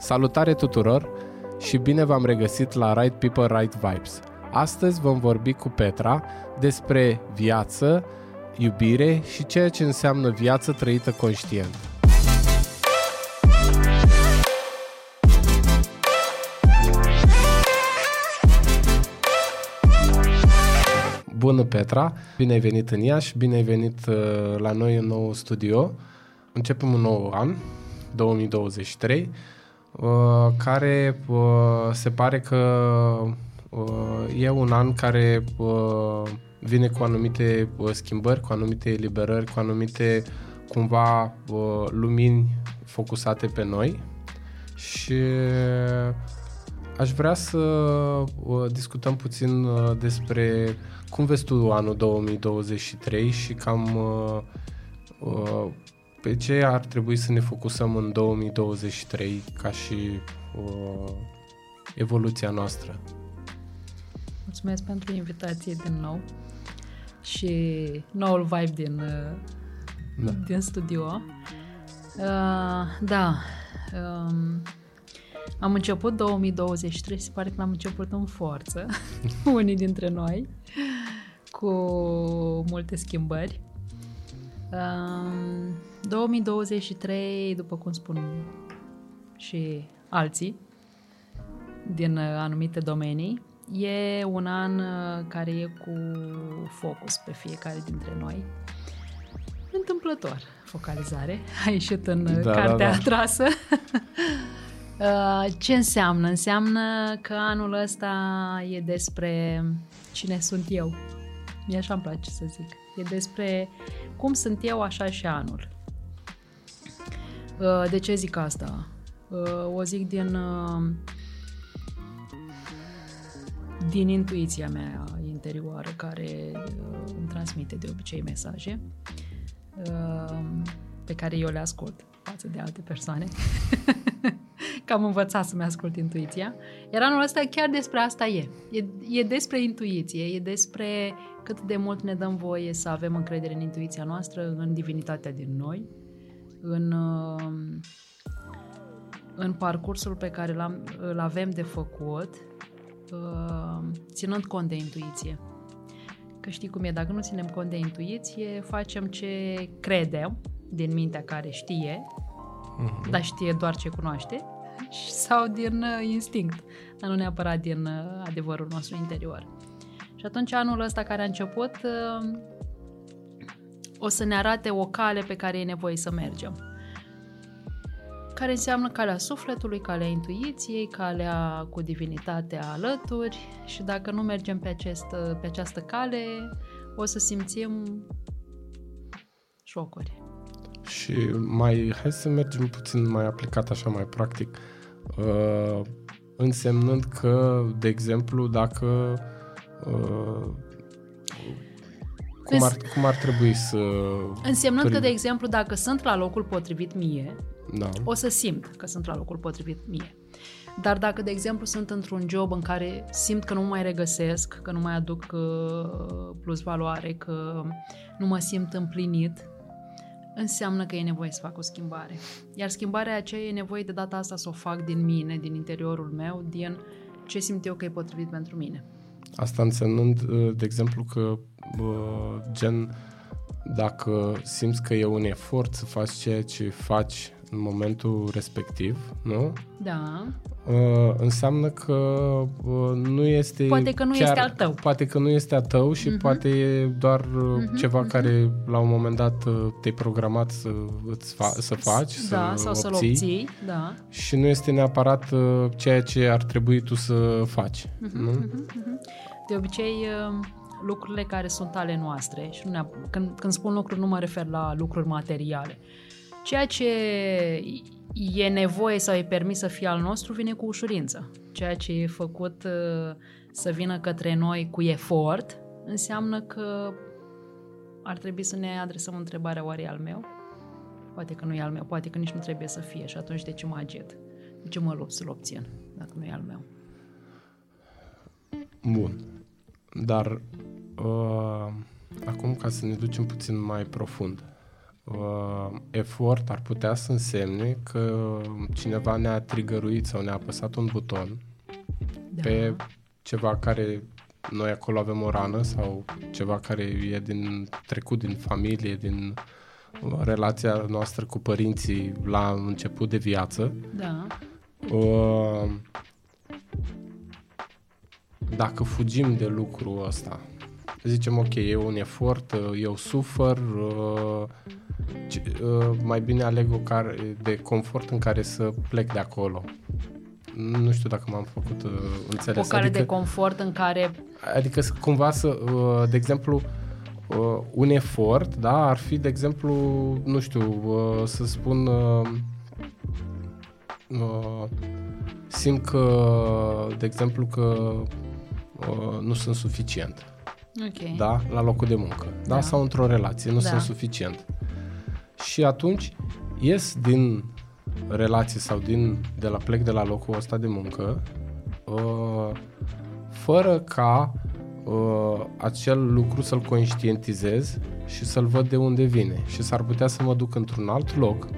Salutare tuturor și bine v-am regăsit la Right People, Right Vibes. Astăzi vom vorbi cu Petra despre viață, iubire și ceea ce înseamnă viață trăită conștient. Bună, Petra! Bine ai venit în Iași, bine ai venit uh, la noi în nou studio. Începem un nou an, 2023, uh, care uh, se pare că uh, e un an care uh, vine cu anumite uh, schimbări, cu anumite eliberări, cu anumite cumva uh, lumini focusate pe noi. Și aș vrea să uh, discutăm puțin uh, despre cum vezi tu anul 2023 și cam uh, uh, pe ce ar trebui să ne focusăm în 2023 ca și uh, evoluția noastră? Mulțumesc pentru invitație din nou și noul vibe din, uh, Da. din studio. Uh, da, um, am început 2023, se pare că l-am început în forță, unii dintre noi, cu multe schimbări. Um, 2023, după cum spun și alții, din uh, anumite domenii. E un an uh, care e cu focus pe fiecare dintre noi. Întâmplător focalizare. A ieșit în Da, da, da, cartea da. da, trasă. Uh, Ce înseamnă? Înseamnă că anul ăsta e despre cine sunt eu. Mie așa îmi place să zic. E despre cum sunt eu, așa și anul. Uh, De ce zic asta? Uh, O zic din uh, din intuiția mea interioară care uh, îmi transmite de obicei mesaje uh, pe care eu le ascult față de alte persoane. că am învățat să-mi ascult intuiția. Iar anul ăsta chiar despre asta e. e. E despre intuiție, e despre cât de mult ne dăm voie să avem încredere în intuiția noastră, în divinitatea din noi, în, uh, în parcursul pe care l-am, îl avem de făcut, uh, ținând cont de intuiție. Că știi cum e, dacă nu ținem cont de intuiție, facem ce credem din mintea care știe, Mhm. dar știe doar ce cunoaște, și- sau din uh, instinct, dar nu neapărat din uh, adevărul nostru interior. Și atunci anul ăsta care a început uh, o să ne arate o cale pe care e nevoie să mergem. Care înseamnă calea sufletului, calea intuiției, calea cu divinitatea alături și dacă nu mergem pe, acest, pe această cale, o să simțim șocuri. Și mai, hai să mergem puțin mai aplicat, așa mai practic. Uh, însemnând că, de exemplu, dacă uh, cum, ar, cum ar trebui să... Însemnând că, Prin- de exemplu, dacă sunt la locul potrivit mie, Da. o să simt că sunt la locul potrivit mie. Dar dacă, de exemplu, sunt într-un job în care simt că nu mă mai regăsesc, că nu mai aduc uh, plus valoare, că nu mă simt împlinit, înseamnă că e nevoie să fac o schimbare. Iar schimbarea aceea e nevoie de data asta să o fac din mine, din interiorul meu, din ce simt eu că e potrivit pentru mine. Asta însemnând, uh, de exemplu, că uh, gen dacă simți că e un efort să faci ceea ce faci în momentul respectiv, nu? Da, Uh, înseamnă că uh, nu este Poate că nu chiar, este al tău. Poate că nu este a tău și uh-huh. poate e doar uh, uh-huh, ceva uh-huh. care la un moment dat uh, te-ai programat să, îți fa- să faci, da, să sau să-l obții, obții, da. și nu este neapărat uh, ceea ce ar trebui tu să faci. Uh-huh, nu? Mhm. De obicei, uh, lucrurile care sunt ale noastre, și nu neap- când, când spun lucruri nu mă refer la lucruri materiale, ceea ce e nevoie sau e permis să fie al nostru vine cu ușurință. Ceea ce e făcut uh, să vină către noi cu efort înseamnă că ar trebui să ne adresăm întrebarea oare e al meu? Poate că nu e al meu, poate că nici nu trebuie să fie și atunci de ce mă agit? De ce mă lupt să-l obțin dacă nu e al meu? Bun. Dar uh, acum ca să ne ducem puțin mai profund. uh, efort ar putea să însemne că cineva ne-a trigăruit sau ne-a apăsat un buton Da. pe ceva care noi acolo avem o rană sau ceva care e din trecut din familie, din uh, relația noastră cu părinții la început de viață. Da. Uh, dacă fugim de lucrul ăsta, zicem ok, e un efort, uh, eu sufăr, uh, ce- uh, mai bine aleg o care, de confort în care să plec de acolo. Nu știu dacă m-am făcut uh, înțeles. O care adică, de confort în care... adică să- cumva să, uh, de exemplu, uh, un efort, da, ar fi, de exemplu, nu știu, uh, să spun, uh, uh, simt că, de exemplu, că uh, nu sunt suficient, Ok. da, la locul de muncă, da, Da. sau într-o relație, nu Da. sunt suficient. Și atunci ies din relație sau din, de la plec de la locul ăsta de muncă uh, fără ca uh, acel lucru să-l conștientizez și să-l văd de unde vine. Și s-ar putea să mă duc într-un alt loc.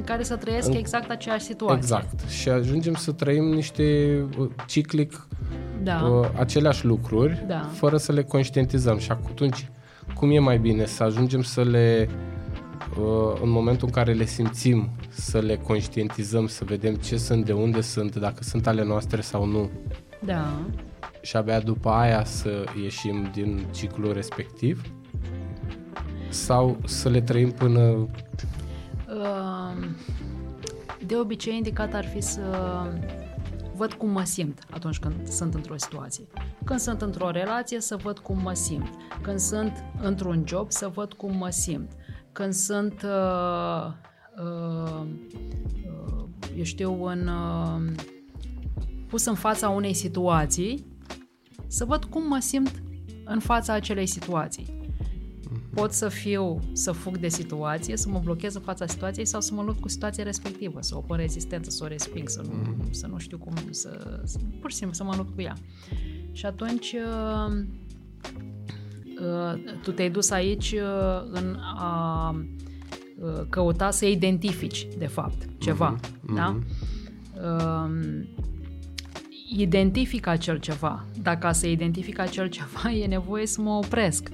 În care să trăiesc În- exact aceeași situație. Exact. Și ajungem să trăim niște uh, ciclic Da. uh, aceleași lucruri Da. fără să le conștientizăm. Și atunci, cum e mai bine să ajungem să le uh, în momentul în care le simțim, să le conștientizăm, să vedem ce sunt, de unde sunt, dacă sunt ale noastre sau nu. Da. și abia după aia să ieșim din ciclul respectiv sau să le trăim până Um, De obicei, indicat ar fi să văd cum mă simt atunci când sunt într-o situație. Când sunt într-o relație, să văd cum mă simt. Când sunt într-un job, să văd cum mă simt. Când sunt, uh, uh, uh, eu știu, în, uh, pus în fața unei situații, să văd cum mă simt în fața acelei situații. Pot să fiu, să fug de situație, să mă blochez în fața situației sau să mă lupt cu situația respectivă, să opun rezistență, să o resping, să nu, să nu știu cum, să, să, pur și simplu să mă lupt cu ea. Și atunci uh, uh, tu te-ai dus aici uh, în a uh, căuta să identifici, de fapt, ceva, Mhm, da? Um, identific acel ceva. Dacă ca să identific acel ceva, e nevoie să mă opresc.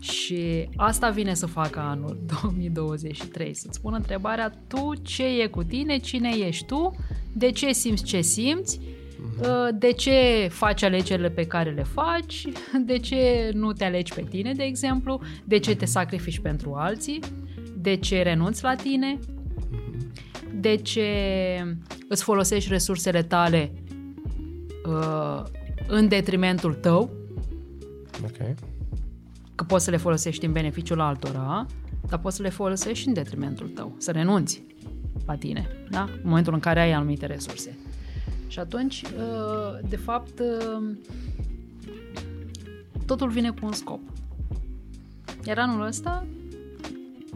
Și asta vine să facă anul 2023, să-ți pun întrebarea tu ce e cu tine, cine ești tu, de ce simți ce simți, uh, de ce faci alegerile pe care le faci, de ce nu te alegi pe tine, de exemplu, de ce te sacrifici pentru alții, de ce renunți la tine, de ce îți folosești resursele tale uh, în detrimentul tău, Ok. Că poți să le folosești în beneficiul altora, dar poți să le folosești și în detrimentul tău, să renunți la tine, da? În momentul în care ai anumite resurse. Și atunci, uh, de fapt, uh, totul vine cu un scop. Iar anul ăsta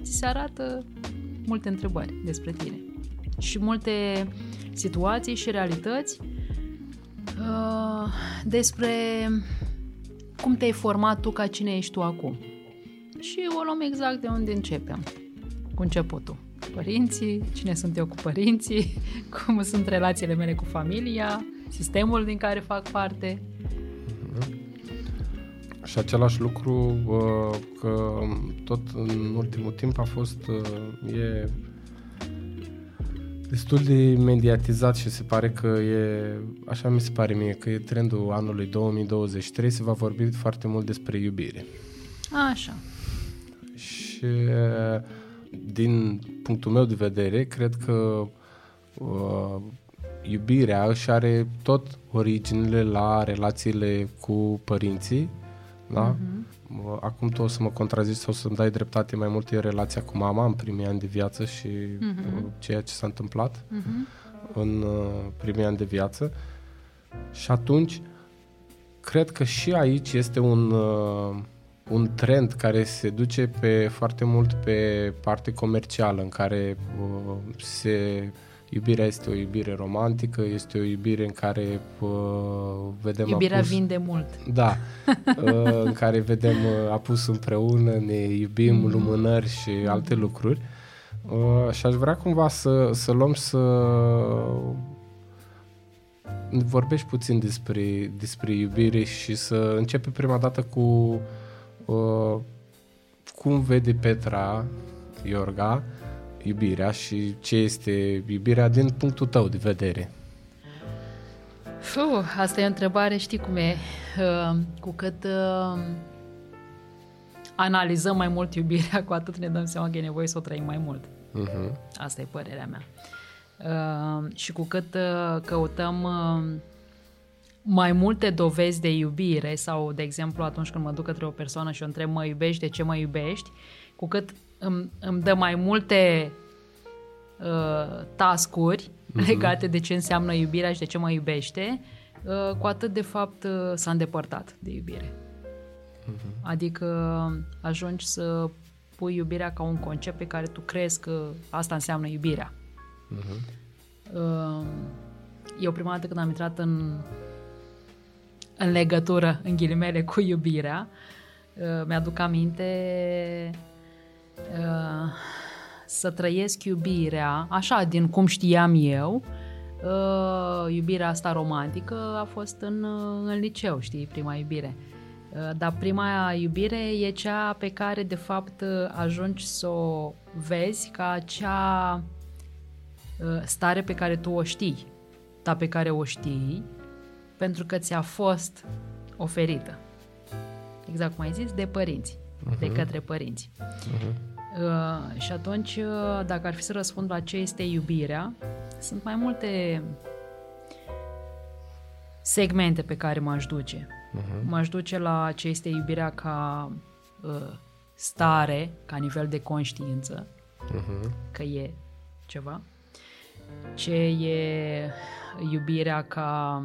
ți se arată multe întrebări despre tine și multe situații și realități uh, despre cum te-ai format tu ca cine ești tu acum. Și o luăm exact de unde începem, cu începutul. Părinții, cine sunt eu cu părinții, cum sunt relațiile mele cu familia, sistemul din care fac parte. Și același lucru uh, că tot în ultimul timp a fost uh, e destul de mediatizat și se pare că e, așa mi se pare mie, că e trendul anului 2023, se va vorbi foarte mult despre iubire. Așa. Și din punctul meu de vedere, cred că uh, iubirea își are tot originile la relațiile cu părinții, da? Uh, Acum tu o să mă contrazici sau să-mi dai dreptate mai mult e relația cu mama în primii ani de viață și uh, ceea ce s-a întâmplat Uh-huh. în uh, primii ani de viață. Și atunci, cred că și aici este un, uh, un trend care se duce pe foarte mult pe parte comercială, în care uh, se Iubirea este o iubire romantică, este o iubire în care uh, vedem Iubirea apus, vinde mult. Da, uh, în care vedem uh, apus împreună, ne iubim, mm-hmm. lumânări și alte lucruri. Uh, și aș vrea cumva să, să luăm să vorbești puțin despre, despre iubire și să începe prima dată cu uh, cum vede Petra Iorga iubirea și ce este iubirea din punctul tău de vedere. Fuh, asta e o întrebare, știi cum e, uh, cu cât uh, analizăm mai mult iubirea, cu atât ne dăm seama că e nevoie să o trăim mai mult. Uh-huh. Asta e părerea mea. Uh, și cu cât uh, căutăm uh, mai multe dovezi de iubire sau, de exemplu, atunci când mă duc către o persoană și o întreb mă iubești, de ce mă iubești, cu cât îmi, îmi dă mai multe uh, tascuri uh-huh. legate de ce înseamnă iubirea și de ce mă iubește, uh, cu atât de fapt uh, s-a îndepărtat de iubire. Uh-huh. Adică ajungi să pui iubirea ca un concept pe care tu crezi că asta înseamnă iubirea. Uh-huh. Uh, eu prima dată când am intrat în, în legătură, în ghilimele, cu iubirea, uh, mi-aduc aminte uh, să trăiesc iubirea, așa, din cum știam eu, uh, iubirea asta romantică a fost în, uh, în liceu, știi, prima iubire. Uh, dar prima iubire e cea pe care, de fapt, uh, ajungi să o vezi ca acea uh, stare pe care tu o știi, dar pe care o știi pentru că ți-a fost oferită. Exact cum ai zis, de părinți, uh-huh. de către părinți. Uh-huh. Uh, și atunci, uh, dacă ar fi să răspund la ce este iubirea, sunt mai multe segmente pe care m-aș duce. Uh-huh. M-aș duce la ce este iubirea ca uh, stare, ca nivel de conștiință, uh-huh. că e ceva. Ce e iubirea ca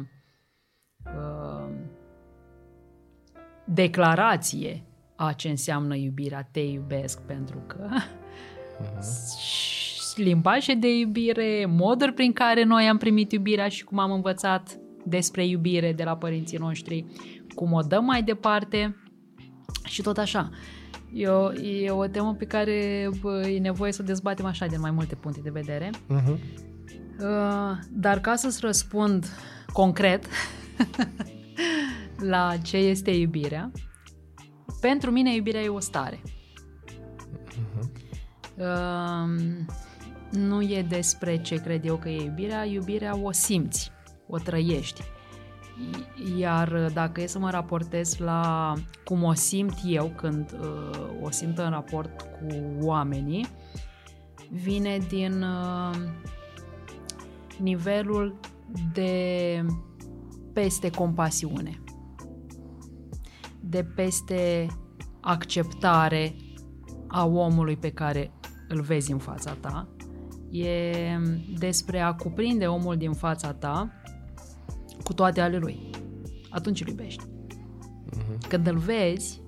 uh, declarație a ce înseamnă iubirea, te iubesc pentru că uh-huh. limbaje de iubire, moduri prin care noi am primit iubirea și cum am învățat despre iubire de la părinții noștri, cum o dăm mai departe și tot așa. E o, e o temă pe care bă, e nevoie să o dezbatem așa din mai multe puncte de vedere. Uh-huh. Uh, dar ca să-ți răspund concret la ce este iubirea, pentru mine iubirea e o stare. Uh-huh. Uh, nu e despre ce cred eu că e iubirea, iubirea o simți, o trăiești. Iar dacă e să mă raportez la cum o simt eu când uh, o simt în raport cu oamenii, vine din uh, nivelul de peste compasiune de peste acceptare a omului pe care îl vezi în fața ta. E despre a cuprinde omul din fața ta cu toate ale lui. Atunci îl iubești. Uh-huh. Când îl vezi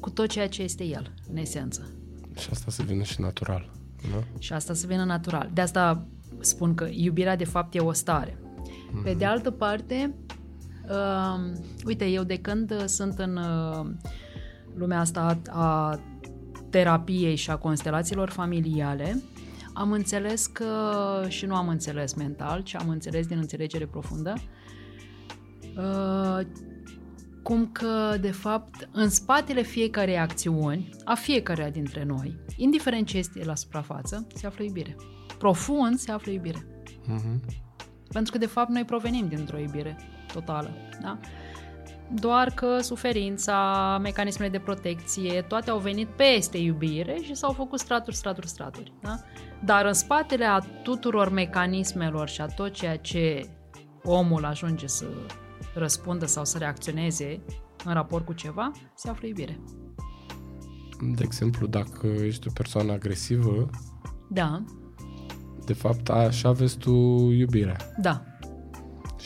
cu tot ceea ce este el, în esență. Și asta se vină și natural. Nu? Și asta se vină natural. De asta spun că iubirea de fapt e o stare. Uh-huh. Pe de altă parte, Uh, uite, eu de când uh, sunt în uh, lumea asta a terapiei și a constelațiilor familiale, am înțeles că, și nu am înțeles mental, ci am înțeles din înțelegere profundă, uh, cum că, de fapt, în spatele fiecarei acțiuni, a fiecarea dintre noi, indiferent ce este la suprafață, se află iubire. Profund se află iubire. Uh-huh. Pentru că, de fapt, noi provenim dintr-o iubire totală. Da? Doar că suferința, mecanismele de protecție, toate au venit peste iubire și s-au făcut straturi, straturi, straturi. Da? Dar în spatele a tuturor mecanismelor și a tot ceea ce omul ajunge să răspundă sau să reacționeze în raport cu ceva, se află iubire. De exemplu, dacă ești o persoană agresivă, da. de fapt așa vezi tu iubirea. Da,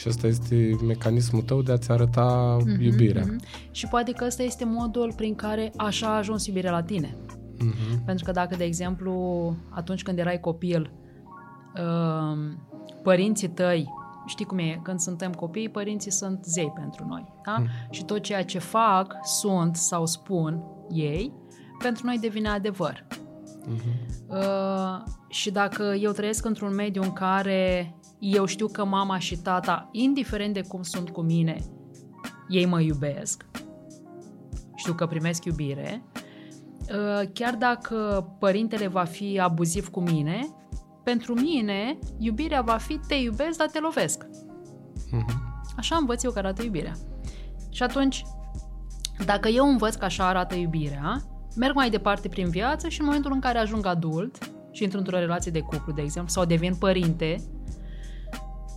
și ăsta este mecanismul tău de a-ți arăta mm-hmm, iubirea. Mm-hmm. Și poate că ăsta este modul prin care așa a ajuns iubirea la tine. Mm-hmm. Pentru că dacă, de exemplu, atunci când erai copil, uh, părinții tăi, știi cum e, când suntem copii, părinții sunt zei pentru noi. Da? Mm. Și tot ceea ce fac, sunt sau spun ei, pentru noi devine adevăr. Mm-hmm. Uh, și dacă eu trăiesc într-un mediu în care eu știu că mama și tata, indiferent de cum sunt cu mine, ei mă iubesc, știu că primesc iubire, uh, chiar dacă părintele va fi abuziv cu mine, pentru mine iubirea va fi te iubesc, dar te lovesc. Mm-hmm. Așa învăț eu că arată iubirea. Și atunci, dacă eu învăț că așa arată iubirea, merg mai departe prin viață și în momentul în care ajung adult și intru într-o relație de cuplu, de exemplu, sau devin părinte,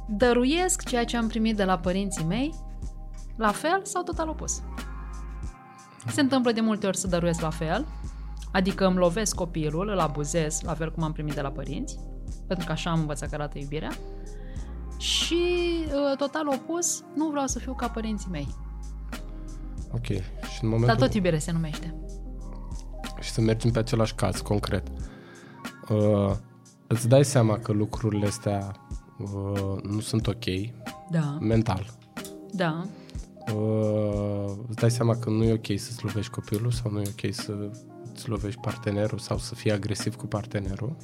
dăruiesc ceea ce am primit de la părinții mei la fel sau total opus. Se întâmplă de multe ori să dăruiesc la fel, adică îmi lovesc copilul, îl abuzez la fel cum am primit de la părinți, pentru că așa am învățat că arată iubirea, și uh, total opus, nu vreau să fiu ca părinții mei. Ok. Și în momentul... Dar tot iubire se numește. Și să mergem pe același caz, concret. Uh, îți dai seama că lucrurile astea uh, nu sunt ok da. mental. Da. Uh, îți dai seama că nu e ok să-ți lovești copilul sau nu e ok să îți lovești partenerul sau să fii agresiv cu partenerul.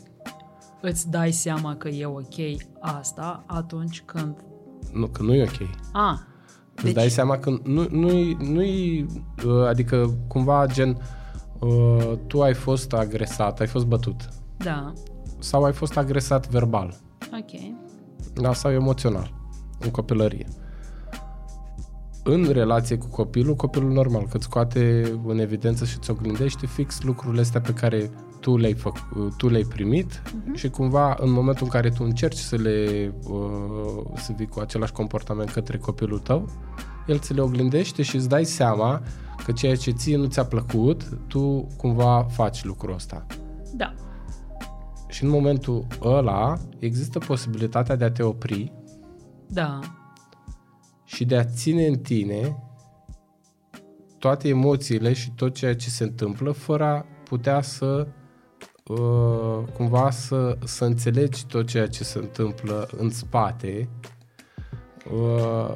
Îți dai seama că e ok asta atunci când... Nu, că nu e ok. A, Îți deci... dai seama că nu, nu-i, nu-i, uh, adică cumva gen uh, tu ai fost agresat, ai fost bătut. Da. Sau ai fost agresat verbal. Ok. Da, sau emoțional, în copilărie. În relație cu copilul, copilul normal, că îți scoate în evidență și îți oglindește fix lucrurile astea pe care tu le-ai, făc, tu le-ai primit uh-huh. și cumva în momentul în care tu încerci să le uh, să vii cu același comportament către copilul tău, el ți le oglindește și îți dai seama că ceea ce ție nu ți-a plăcut, tu cumva faci lucrul ăsta. Da. Și în momentul ăla există posibilitatea de a te opri da. și de a ține în tine toate emoțiile și tot ceea ce se întâmplă fără a putea să uh, cumva să, să înțelegi tot ceea ce se întâmplă în spate uh,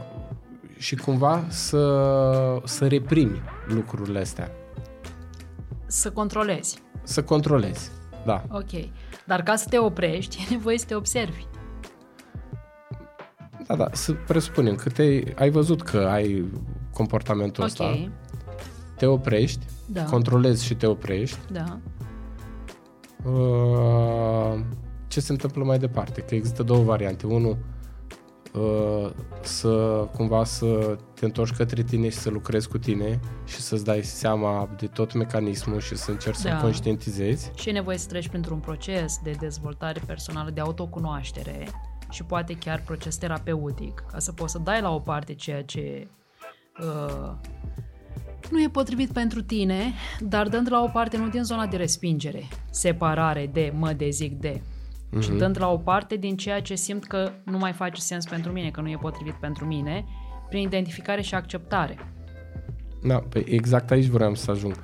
și cumva să, să reprimi lucrurile astea. Să controlezi. Să controlezi, da. Ok. Dar ca să te oprești, e nevoie să te observi. Da, da, să presupunem că te, ai văzut că ai comportamentul okay. ăsta, te oprești, da. controlezi și te oprești. Da. Uh, ce se întâmplă mai departe? Că există două variante. Unul, uh, să cumva să te întorci către tine și să lucrezi cu tine și să-ți dai seama de tot mecanismul și să încerci da. să conștientizezi. Și e nevoie să treci printr-un proces de dezvoltare personală, de autocunoaștere și poate chiar proces terapeutic, ca să poți să dai la o parte ceea ce uh, nu e potrivit pentru tine, dar dând la o parte nu din zona de respingere, separare de, mă dezic de, mm-hmm. ci dând la o parte din ceea ce simt că nu mai face sens pentru mine, că nu e potrivit pentru mine, prin identificare și acceptare. Da, pe exact aici vreau să ajung.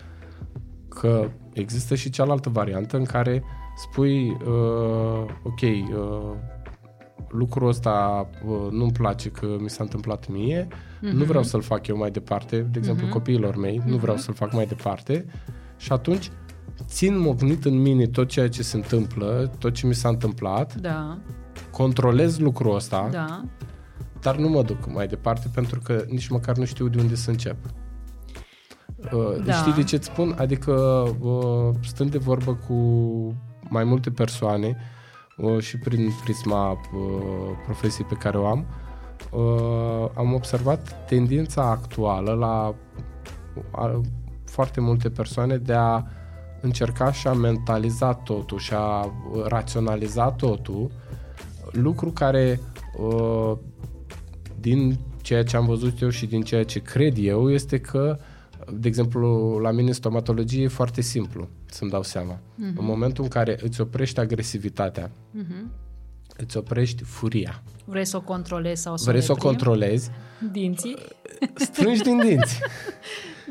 Că există și cealaltă variantă în care spui, uh, ok, uh, lucrul ăsta uh, nu-mi place că mi s-a întâmplat mie, uh-huh. nu vreau să-l fac eu mai departe, de exemplu uh-huh. copiilor mei, uh-huh. nu vreau să-l fac mai departe și atunci țin mognit în mine tot ceea ce se întâmplă, tot ce mi s-a întâmplat, da. controlez lucrul ăsta, da. dar nu mă duc mai departe pentru că nici măcar nu știu de unde să încep. Uh, da. Știi de ce îți spun? Adică uh, stând de vorbă cu mai multe persoane uh, și prin prisma uh, profesiei pe care o am, uh, am observat tendința actuală la uh, foarte multe persoane de a încerca și a mentaliza totul și a raționaliza totul, lucru care uh, din ceea ce am văzut eu și din ceea ce cred eu este că de exemplu, la mine stomatologie e foarte simplu să-mi dau seama. Uh-huh. În momentul în care îți oprești agresivitatea, uh-huh. îți oprești furia. Vrei să o controlezi sau să Vrei o să o controlezi. Dinții. Strângi din dinți.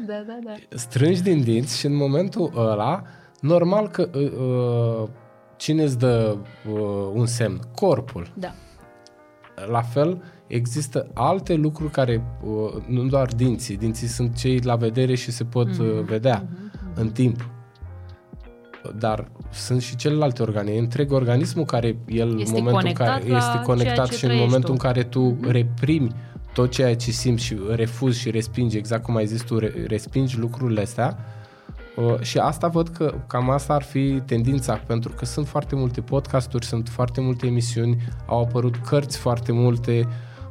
da, da, da. Strângi din dinți și în momentul ăla, normal că uh, uh cine îți dă uh, un semn? Corpul. Da. La fel, există alte lucruri care, uh, nu doar dinții, dinții sunt cei la vedere și se pot mm-hmm. vedea mm-hmm. în timp. Dar sunt și celelalte organe. E întreg organismul care el Este în momentul în conectat care la este conectat ceea ce și în trăiești momentul tu. în care tu mm-hmm. reprimi tot ceea ce simți și refuzi și respingi, exact cum ai zis tu, re- respingi lucrurile astea, Uh, și asta văd că cam asta ar fi tendința, pentru că sunt foarte multe podcasturi, sunt foarte multe emisiuni, au apărut cărți foarte multe,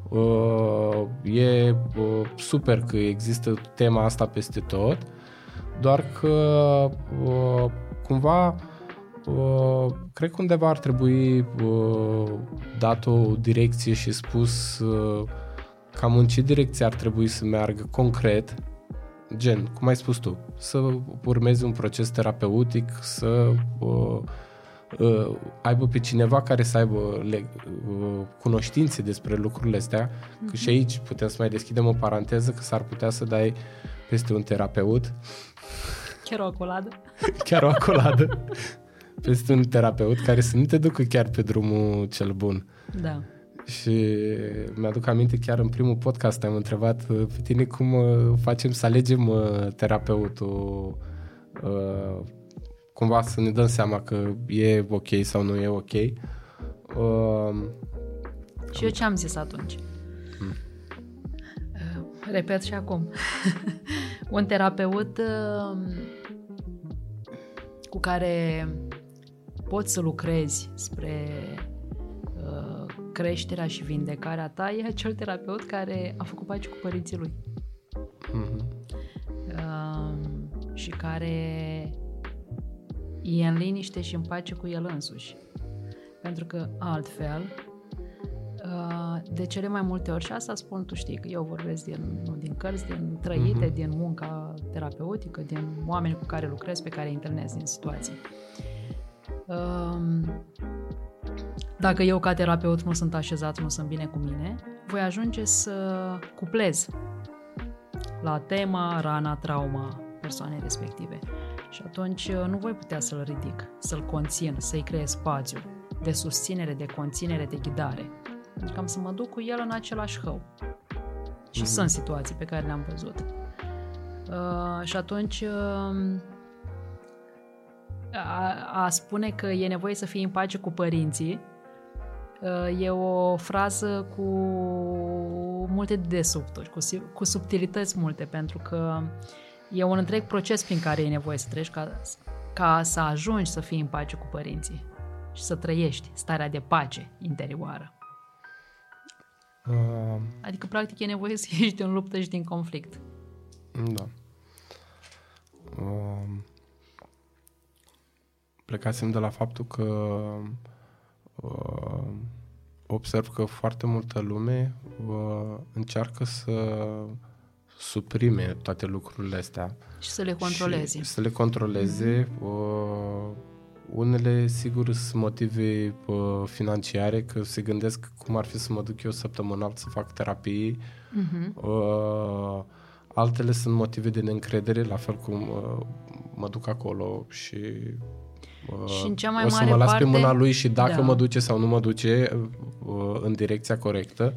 uh, e uh, super că există tema asta peste tot, doar că uh, cumva uh, cred că undeva ar trebui uh, dat o direcție și spus uh, cam în ce direcție ar trebui să meargă concret gen, cum ai spus tu, să urmezi un proces terapeutic, să uh, uh, aibă pe cineva care să aibă le, uh, cunoștințe despre lucrurile astea, mm-hmm. că și aici putem să mai deschidem o paranteză, că s-ar putea să dai peste un terapeut, Chiar o acoladă. chiar o acoladă, peste un terapeut care să nu te ducă chiar pe drumul cel bun. Da. Și mi-aduc aminte chiar în primul podcast am întrebat uh, pe tine cum uh, facem să alegem uh, terapeutul uh, cumva să ne dăm seama că e ok sau nu e ok. Uh, Și eu ce am zis atunci? Hmm. Uh, Repet și acum. Un terapeut uh, cu care poți să lucrezi spre uh, creșterea și vindecarea ta e acel terapeut care a făcut pace cu părinții lui. mhm. uh, și care e în liniște și în pace cu el însuși. Pentru că altfel, uh, de cele mai multe ori, și asta spun, tu știi, că eu vorbesc din, nu, din cărți, din trăite, Mhm. din munca terapeutică, din oameni cu care lucrez, pe care îi întâlnesc din situații. Um, dacă eu ca terapeut nu sunt așezat, nu sunt bine cu mine, voi ajunge să cuplez la tema, rana, trauma persoanei respective. Și atunci uh, nu voi putea să-l ridic, să-l conțin, să-i creez spațiu de susținere, de conținere, de ghidare. Pentru că am să mă duc cu el în același hău. Și Mhm. sunt situații pe care le-am văzut. Uh, și atunci uh, a, a spune că e nevoie să fii în pace cu părinții uh, e o frază cu multe dedesubturi, cu, si- cu subtilități multe, pentru că e un întreg proces prin care e nevoie să treci ca, ca să ajungi să fii în pace cu părinții și să trăiești starea de pace interioară. Uh, Adică, practic, e nevoie să ieși din luptă și din conflict. Da. Um, plecasem de la faptul că uh, observ că foarte multă lume uh, încearcă să suprime toate lucrurile astea. Și să le controlezi. Și să le controleze. Uh, unele, sigur, sunt motive uh, financiare, că se gândesc cum ar fi să mă duc eu săptămânal să fac terapii. Mhm. Uh, altele sunt motive de neîncredere, la fel cum uh, mă duc acolo și uh, Și în cea mai o să mare mă las parte- pe mâna lui și dacă Da. mă duce sau nu mă duce uh, în direcția corectă.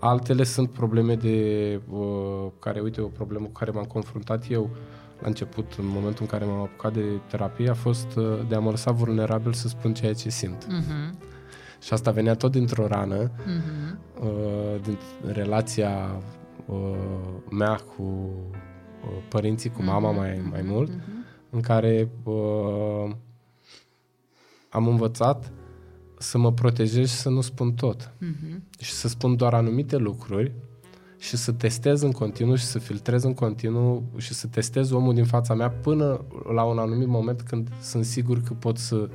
Altele sunt probleme de uh, care, uite, o problemă cu care m-am confruntat eu la început, în momentul în care m-am apucat de terapie, a fost uh, de a mă lăsa vulnerabil să spun ceea ce simt. Mhm. Și asta venea tot dintr-o rană, Mhm. uh, din relația uh, mea cu uh, părinții, cu mama mai, mai mult, Mhm. În care uh, am învățat să mă protejez și să nu spun tot. Mhm. Și să spun doar anumite lucruri și să testez în continuu și să filtrez în continuu și să testez omul din fața mea până la un anumit moment când sunt sigur că pot să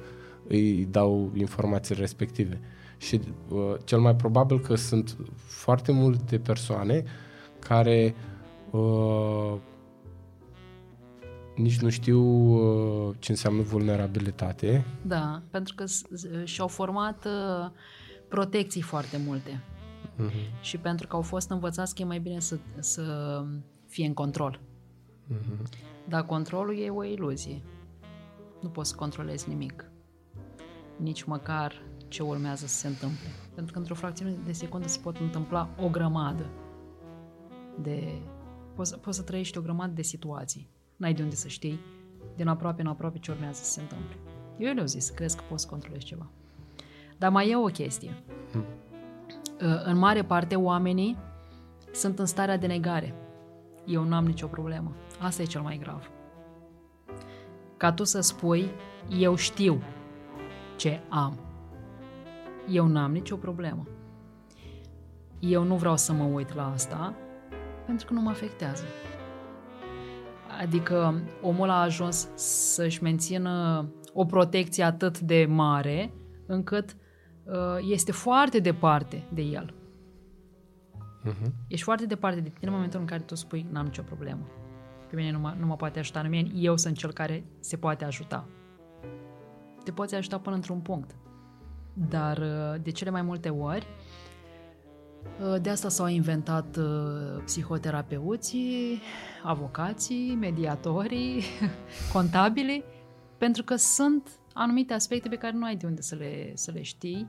îi dau informațiile respective. Și uh, cel mai probabil că sunt foarte multe persoane care uh, nici nu știu uh, ce înseamnă vulnerabilitate. Da, pentru că s- s- și-au format uh, protecții foarte multe. Uh-huh. Și pentru că au fost învățați că e mai bine să, să fie în control. Uh-huh. Dar controlul e o iluzie. Nu poți să controlezi nimic. nici măcar ce urmează să se întâmple. Pentru că într-o fracțiune de secundă se pot întâmpla o grămadă de... Poți, poți să trăiești o grămadă de situații. N-ai de unde să știi din aproape în aproape ce urmează să se întâmple. Eu le-au zis, crezi că poți să controlezi ceva. Dar mai e o chestie. Hmm. În mare parte, oamenii sunt în starea de negare. Eu nu am nicio problemă. Asta e cel mai grav. Ca tu să spui, eu știu ce am. Eu n-am nicio problemă. Eu nu vreau să mă uit la asta pentru că nu mă afectează. Adică omul a ajuns să-și mențină o protecție atât de mare încât uh, este foarte departe de el. Uh-huh. Ești foarte departe de tine în momentul în care tu spui n-am nicio problemă. Pe mine nu mă, nu mă poate ajuta nimeni, eu sunt cel care se poate ajuta. Te poți ajuta până într-un punct. Dar uh, de cele mai multe ori, uh, de asta s-au inventat uh, psihoterapeuții, avocații, mediatorii, contabili, pentru că sunt anumite aspecte pe care nu ai de unde să le, să le știi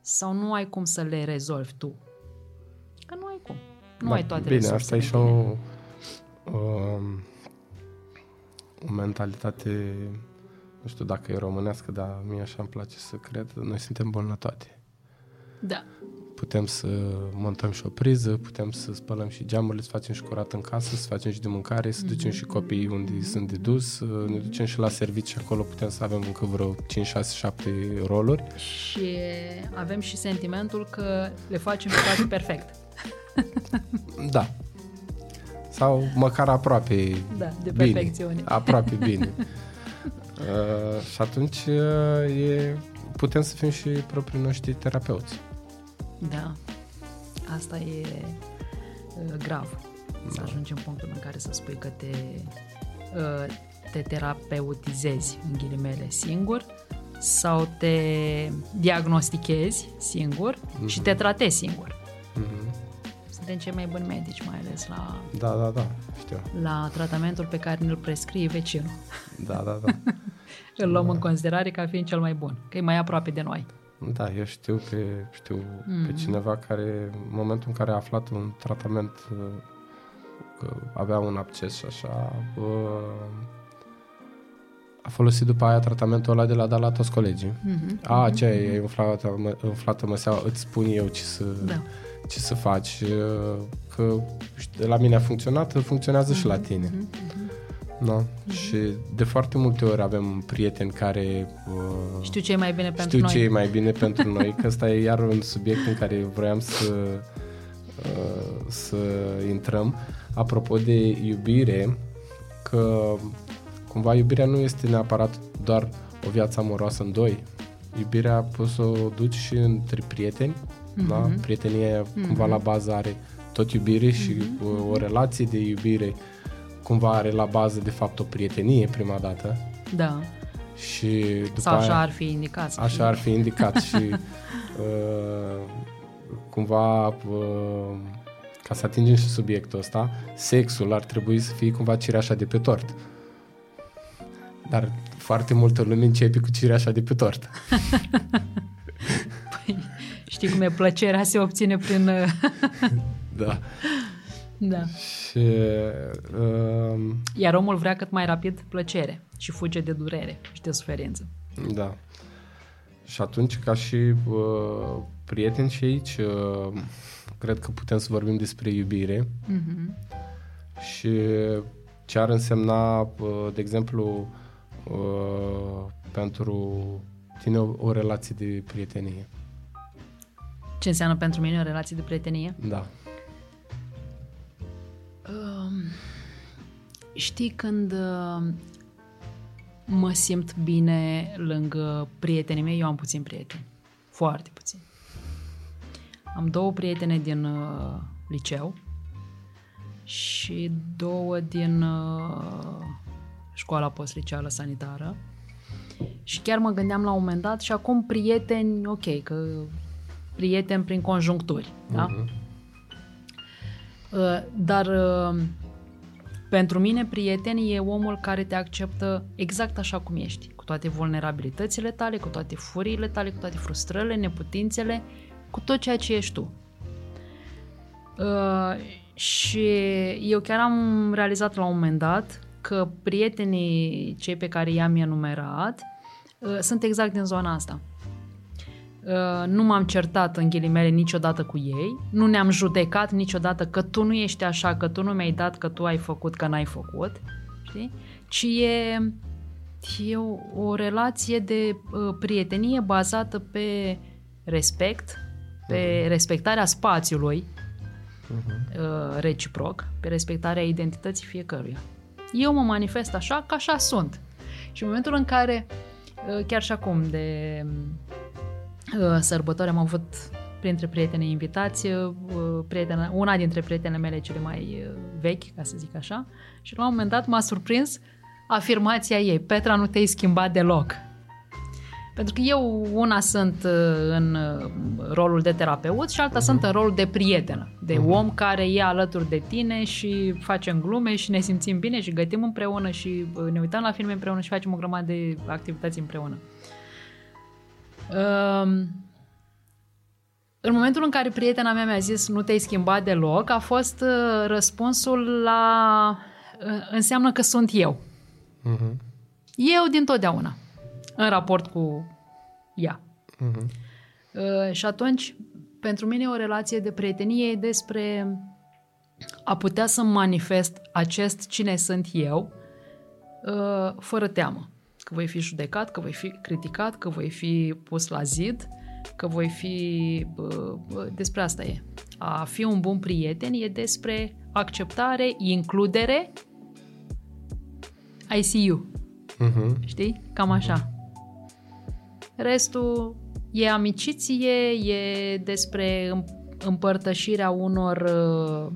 sau nu ai cum să le rezolvi tu. Că nu ai cum. Nu da, ai toate Bine, asta e și o, o, um, o mentalitate nu știu dacă e românească, dar mie așa îmi place să cred, noi suntem buni la toate. Da. Putem să montăm și o priză, putem să spălăm și geamurile, să facem și curat în casă, să facem și de mâncare, să mm-hmm. ducem și copiii unde mm-hmm. sunt de dus, ne ducem și la serviciu acolo putem să avem încă vreo 5, 6, 7 roluri. Și avem și sentimentul că le facem și toate perfect. da. Sau măcar aproape da, de perfecțiune. Bine, aproape bine. Uh, și atunci uh, e, putem să fim și proprii noștri terapeuți. Da. Asta e uh, grav. Da. Să ajungi în punctul în care să spui că te, uh, te terapeutizezi, în ghilimele, singur sau te diagnostichezi singur mm-hmm. și te tratezi singur. Mm-hmm. Suntem cei mai buni medici, mai ales la... Da, da, da, știu. La tratamentul pe care ne-l prescrie vecinul. Da, da, da. Îl luăm da. în considerare ca fiind cel mai bun, că e mai aproape de noi. Da, eu știu pe, știu mm. pe cineva care, în momentul în care a aflat un tratament, uh, că avea un acces și așa, uh, a folosit după aia tratamentul ăla de la dat la toți colegii. Mm-hmm. A, ce mm-hmm. e umflată, umflată măseaua, îți spun eu ce să, da. ce să faci. Uh, că la mine a funcționat, funcționează mm-hmm. și la mhm. tine. Mm-hmm. Da. Mm-hmm. Și de foarte multe ori avem prieteni care uh, știu ce e mai bine pentru știu noi. ce e mai bine pentru noi, că ăsta e iar un subiect în care vroiam să uh, să intrăm. Apropo de iubire, că cumva iubirea nu este neapărat doar o viață amoroasă în doi. Iubirea poți să o duci și între prieteni, mm-hmm. da? Prietenia mm-hmm. cumva la bază are tot iubire și mm-hmm. o, o relație de iubire cumva are la bază de fapt o prietenie prima dată. Da. Și după Sau așa aia, ar fi indicat. Așa ar fi indicat și uh, cumva uh, ca să atingem și subiectul ăsta, sexul ar trebui să fie cumva cireașa de pe tort. Dar foarte multă lume începe cu cireașa de pe tort. păi, știi cum e, plăcerea se obține prin... da. Da. Și, uh, Iar omul vrea cât mai rapid plăcere și fuge de durere și de suferință. Da. Și atunci, ca și uh, prieteni și aici, uh, cred că putem să vorbim despre iubire uh-huh. și ce ar însemna, uh, de exemplu, uh, pentru tine o, o relație de prietenie. Ce înseamnă pentru mine o relație de prietenie? Da. Știi când uh, mă simt bine lângă prietenii mei, eu am puțin prieteni. Foarte puțin. Am două prietene din uh, liceu și două din uh, școala postliceală sanitară. Și chiar mă gândeam la un moment dat și acum prieteni, ok, că prieteni prin conjuncturi, da? Uh-huh. Uh, dar uh, pentru mine, prieten e omul care te acceptă exact așa cum ești, cu toate vulnerabilitățile tale, cu toate furiile tale, cu toate frustrările, neputințele, cu tot ceea ce ești tu. Uh, și eu chiar am realizat la un moment dat că prietenii, cei pe care i-am enumerat, uh, sunt exact din zona asta. Uh, nu m-am certat în ghilimele niciodată cu ei, nu ne-am judecat niciodată că tu nu ești așa, că tu nu mi-ai dat, că tu ai făcut, că n-ai făcut, știi? Ci e, e o, o relație de uh, prietenie bazată pe respect, pe uh-huh. respectarea spațiului uh-huh. uh, reciproc, pe respectarea identității fiecăruia. Eu mă manifest așa, că așa sunt. Și în momentul în care, uh, chiar și acum, de uh, sărbători am avut printre prieteni invitați, uh, prietena, una dintre prietenele mele cele mai uh, vechi, ca să zic așa, și la un moment dat m-a surprins afirmația ei, Petra nu te-ai schimbat deloc. Pentru că eu una sunt uh, în uh, rolul de terapeut și alta uh-huh. sunt în rolul de prietenă, de uh-huh. om care e alături de tine și facem glume și ne simțim bine și gătim împreună și uh, ne uităm la filme împreună și facem o grămadă de activități împreună. Um, în momentul în care prietena mea mi-a zis nu te-ai schimbat deloc, a fost răspunsul la înseamnă că sunt eu. Uh-huh. Eu din totdeauna în raport cu ea. Uh-huh. Uh, și atunci, pentru mine o relație de prietenie e despre a putea să manifest acest cine sunt eu uh, fără teamă. Că voi fi judecat, că voi fi criticat, că voi fi pus la zid, că voi fi... Uh, despre asta e. A fi un bun prieten e despre acceptare, includere. I see you. Uh-huh. Știi? Cam așa. Restul e amiciție, e despre împărtășirea unor, uh,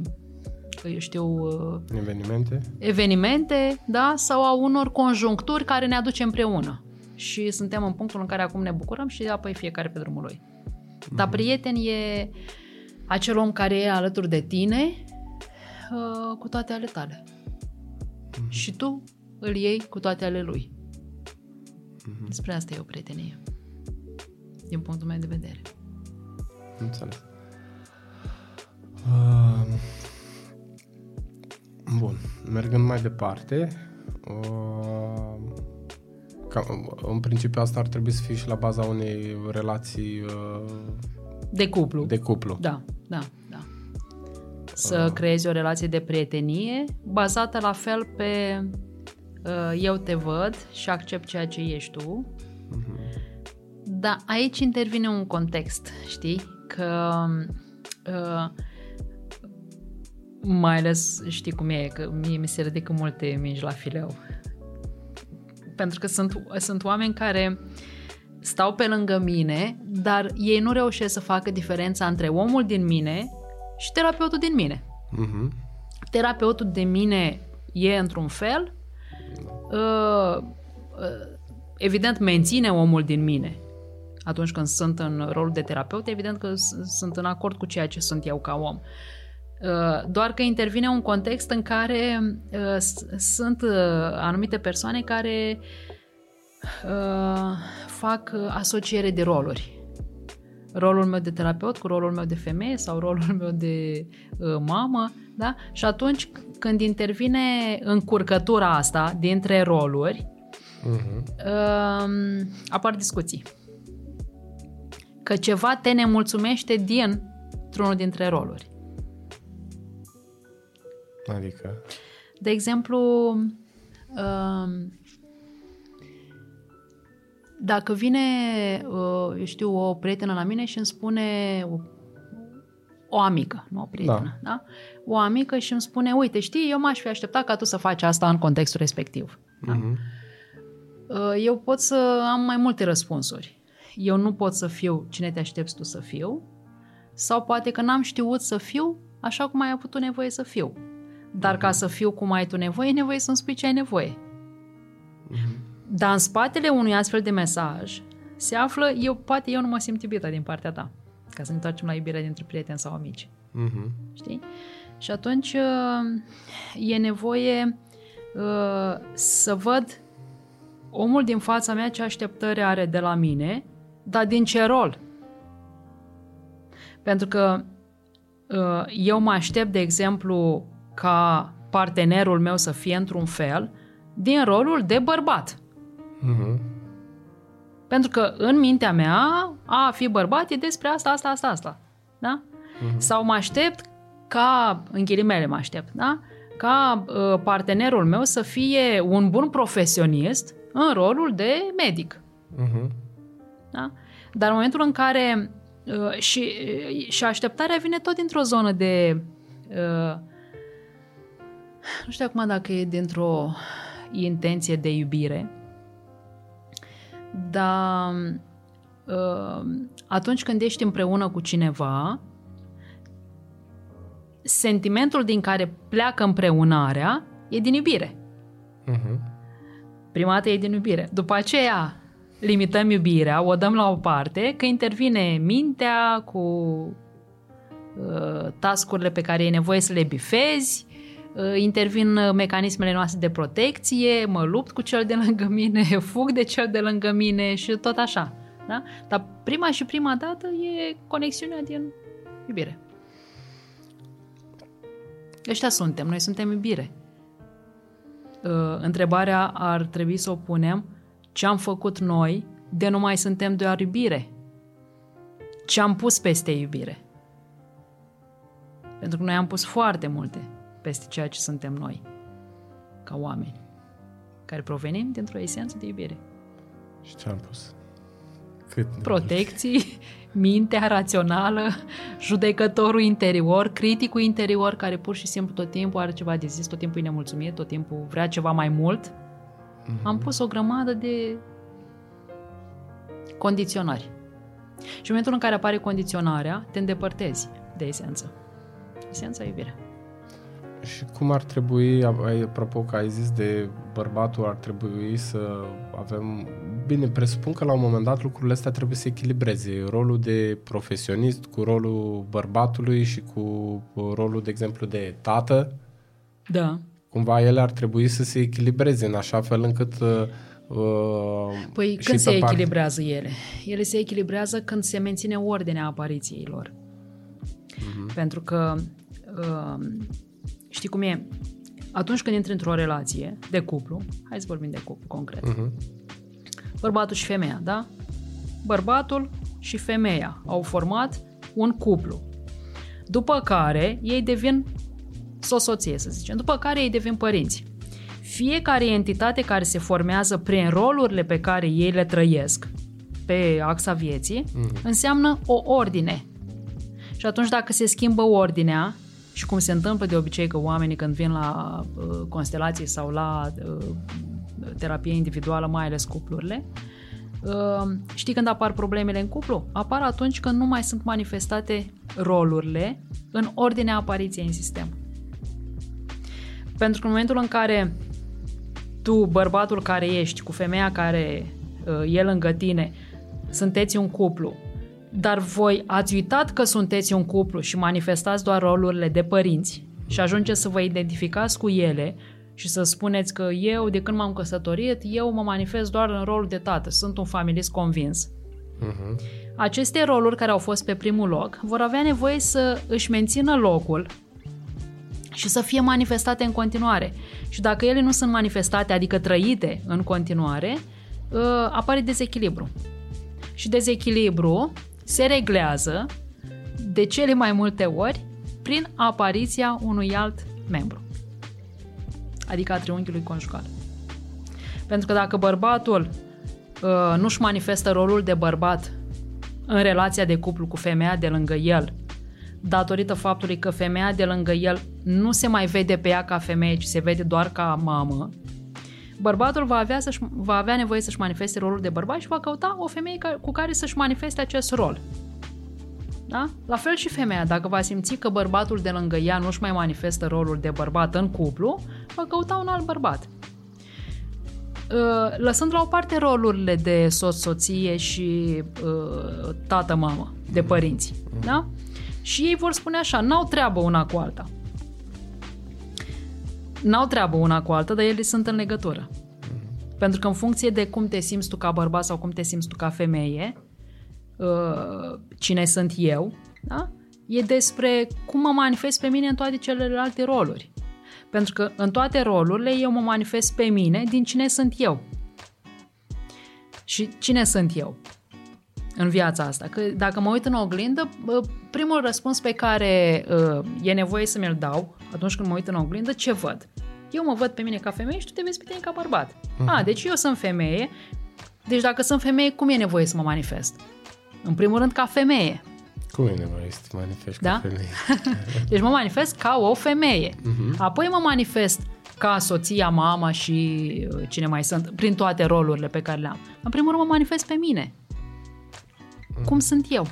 eu știu... Uh, evenimente. Evenimente, da, sau a unor conjuncturi care ne aduce împreună. Și suntem în punctul în care acum ne bucurăm și apoi fiecare pe drumul lui. Mm-hmm. Dar prieten e acel om care e alături de tine uh, cu toate ale tale. Mm-hmm. Și tu îl iei cu toate ale lui. Mm-hmm. Despre asta e o prietenie din punctul meu de vedere. Înțeles. Uh, bun, mergând mai departe, uh, ca, în principiu asta ar trebui să fie și la baza unei relații uh, de cuplu. De cuplu. Da, da, da. Să uh. creezi o relație de prietenie bazată la fel pe uh, eu te văd și accept ceea ce ești tu. Uh-huh da, aici intervine un context, știi? Că uh, mai ales știi cum e, că mie mi se ridică multe mingi la fileu. Pentru că sunt, sunt oameni care stau pe lângă mine, dar ei nu reușesc să facă diferența între omul din mine și terapeutul din mine. Uh-huh. Terapeutul din mine e într-un fel, uh, uh, evident menține omul din mine atunci când sunt în rolul de terapeut, evident că sunt în acord cu ceea ce sunt eu ca om. Uh, doar că intervine un context în care uh, sunt uh, anumite persoane care fac asociere de roluri. Rolul meu de terapeut cu rolul meu de femeie sau rolul meu de mamă, da? Și atunci când intervine încurcătura asta dintre roluri, uh-huh. apar discuții că ceva te nemulțumește din unul dintre roluri. Adică? De exemplu, um, dacă vine, uh, eu știu, o prietenă la mine și îmi spune o amică, nu o prietenă, da. da? O amică și îmi spune, uite, știi, eu m-aș fi așteptat ca tu să faci asta în contextul respectiv. Da? Uh-huh. Eu pot să am mai multe răspunsuri eu nu pot să fiu cine te aștepți tu să fiu, sau poate că n-am știut să fiu așa cum ai avut tu nevoie să fiu. Dar ca să fiu cum ai tu nevoie, e nevoie să-mi spui ce ai nevoie. Mm-hmm. Dar în spatele unui astfel de mesaj se află, eu poate eu nu mă simt iubită din partea ta. Ca să ne întoarcem la iubirea dintre prieteni sau amici. Mm-hmm. Știi? Și atunci uh, e nevoie uh, să văd omul din fața mea ce așteptări are de la mine, dar din ce rol. Pentru că uh, eu mă aștept, de exemplu, ca partenerul meu să fie într-un fel din rolul de bărbat. Mhm. Pentru că în mintea mea, a fi bărbat e despre asta, asta, asta, asta. Da? Sau mă aștept ca, în ghilimele mă aștept, da? ca uh, partenerul meu să fie un bun profesionist în rolul de medic. Mhm. Da? Dar în momentul în care uh, și, și așteptarea vine tot dintr-o zonă de uh, nu știu acum dacă e dintr-o intenție de iubire, dar uh, atunci când ești împreună cu cineva, sentimentul din care pleacă împreunarea e din iubire. Mhm. Prima dată e din iubire. După aceea limităm iubirea, o dăm la o parte, că intervine mintea cu uh, tascurile pe care e nevoie să le bifezi, uh, intervin uh, mecanismele noastre de protecție, mă lupt cu cel de lângă mine, fug de cel de lângă mine și tot așa. Da? Dar prima și prima dată e conexiunea din iubire. Ăștia suntem, noi suntem iubire. Uh, întrebarea ar trebui să o punem ce am făcut noi de nu mai suntem doar iubire. Ce am pus peste iubire. Pentru că noi am pus foarte multe peste ceea ce suntem noi, ca oameni, care provenim dintr-o esență de iubire. Și ce am pus? Cât? Protecții, mintea rațională, judecătorul interior, criticul interior care pur și simplu tot timpul are ceva de zis, tot timpul e nemulțumit, tot timpul vrea ceva mai mult. Am pus o grămadă de condiționări. Și în momentul în care apare condiționarea, te îndepărtezi de esență. Esența e iubirea. Și cum ar trebui, ai- apropo că ai zis de bărbatul, ar trebui să avem... Bine, presupun că la un moment dat lucrurile astea trebuie să echilibreze rolul de profesionist cu rolul bărbatului și cu rolul, de exemplu, de tată. Da. Cumva ele ar trebui să se echilibreze în așa fel încât... Uh, Păi și când pe se part- echilibrează ele? Ele se echilibrează când se menține ordinea apariției lor. Pentru că uh, știi cum e? Atunci când intri într-o relație de cuplu, hai să vorbim de cuplu concret, Mhm. bărbatul și femeia, da? Bărbatul și femeia au format un cuplu. După care ei devin soție, să zicem. După care ei devin părinți. Fiecare entitate care se formează prin rolurile pe care ei le trăiesc pe axa vieții, înseamnă o ordine. Și atunci dacă se schimbă ordinea, și cum se întâmplă de obicei că oamenii când vin la uh, constelații sau la uh, terapie individuală, mai ales cuplurile, uh, știi când apar problemele în cuplu? Apar atunci când nu mai sunt manifestate rolurile în ordinea apariției în sistem. Pentru că în momentul în care tu, bărbatul care ești, cu femeia care uh, e lângă tine, sunteți un cuplu, dar voi ați uitat că sunteți un cuplu și manifestați doar rolurile de părinți și ajungeți să vă identificați cu ele și să spuneți că eu, de când m-am căsătorit, eu mă manifest doar în rolul de tată, sunt un familist convins. Mhm. Aceste roluri care au fost pe primul loc vor avea nevoie să își mențină locul și să fie manifestate în continuare. Și dacă ele nu sunt manifestate, adică trăite în continuare, uh, apare dezechilibru. Și dezechilibru se reglează de cele mai multe ori prin apariția unui alt membru. Adică a triunghiului conjugal. Pentru că dacă bărbatul uh, nu-și manifestă rolul de bărbat în relația de cuplu cu femeia de lângă el, datorită faptului că femeia de lângă el nu se mai vede pe ea ca femeie, ci se vede doar ca mamă, bărbatul va avea, să-și, va avea nevoie să-și manifeste rolul de bărbat și va căuta o femeie ca, cu care să-și manifeste acest rol. Da? La fel și femeia, dacă va simți că bărbatul de lângă ea nu-și mai manifestă rolul de bărbat în cuplu, va căuta un alt bărbat. Uh, Lăsând la o parte rolurile de soț-soție și uh, tată-mamă, de părinți. Da? Și ei vor spune așa, n-au treabă una cu alta. N-au treabă una cu alta, dar ele sunt în legătură. Pentru că în funcție de cum te simți tu ca bărbat sau cum te simți tu ca femeie, uh, cine sunt eu, da? e despre cum mă manifest pe mine în toate celelalte roluri. Pentru că în toate rolurile eu mă manifest pe mine din cine sunt eu. Și cine sunt eu în viața asta? Că dacă mă uit în oglindă, primul răspuns pe care uh, e nevoie să mi-l dau atunci când mă uit în oglindă, ce văd? Eu mă văd pe mine ca femeie și tu te vezi pe tine ca bărbat. Uh-huh. A, deci eu sunt femeie, deci dacă sunt femeie, cum e nevoie să mă manifest? În primul rând ca femeie. Cum e nevoie să te manifesti da? ca femeie? deci mă manifest ca o femeie. Uh-huh. Apoi mă manifest ca soția, mama și uh, cine mai sunt, prin toate rolurile pe care le am. În primul rând mă manifest pe mine. Uh-huh. Cum sunt eu?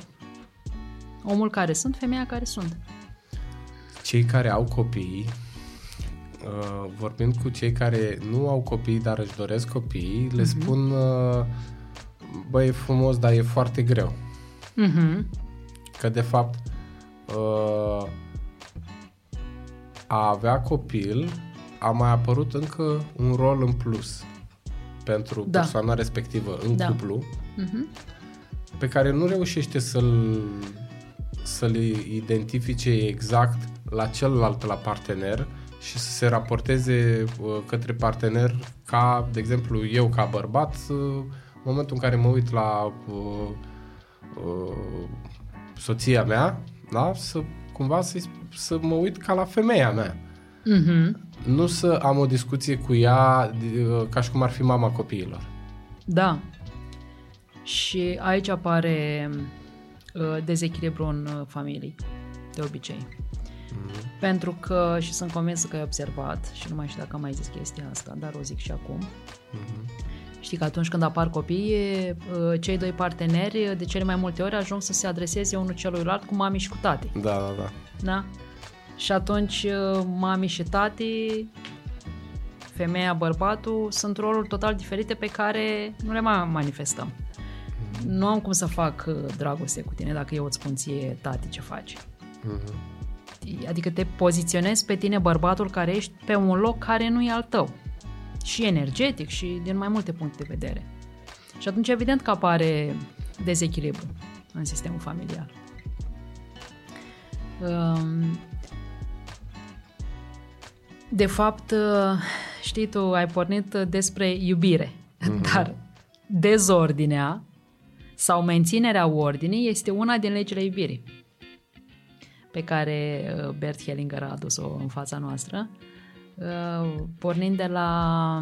Omul care sunt, femeia care sunt. Cei care au copii, uh, vorbind cu cei care nu au copii, dar își doresc copii, le uh-huh. spun, uh, băi, e frumos, dar e foarte greu. Uh-huh. Că, de fapt, uh, a avea copil a mai apărut încă un rol în plus pentru da. persoana respectivă în da. cuplu, uh-huh. pe care nu reușește să-l să-l identifice exact la celălalt, la partener și să se raporteze uh, către partener ca, de exemplu, eu ca bărbat, uh, în momentul în care mă uit la uh, uh, soția mea, da? să cumva să, să mă uit ca la femeia mea. Mm-hmm. Nu să am o discuție cu ea uh, ca și cum ar fi mama copiilor. Da. Și aici apare uh, dezechilibru în uh, familii, de obicei. Mm-hmm. Pentru că, și sunt convins că ai observat, și nu mai știu dacă am mai zis chestia asta, dar o zic și acum, mm-hmm Știi că atunci când apar copii, ă, cei doi parteneri de cele mai multe ori ajung să se adreseze unul celuilalt cu mami și cu tati. Da, da, da. Da? Și atunci ă, mami și tati, femeia, bărbatul, sunt roluri total diferite pe care nu le mai manifestăm. Mm-hmm. Nu am cum să fac ă, dragoste cu tine dacă eu îți spun ție, tati, ce faci. Mm-hmm. Adică te poziționezi pe tine, bărbatul, care ești pe un loc care nu e al tău și energetic și din mai multe puncte de vedere. Și atunci evident că apare dezechilibru în sistemul familial. Um, de fapt, știi, tu ai pornit despre iubire, mm-hmm. dar dezordinea sau menținerea ordinii este una din legile iubirii pe care uh, Bert Hellinger a adus-o în fața noastră Uh, pornind de la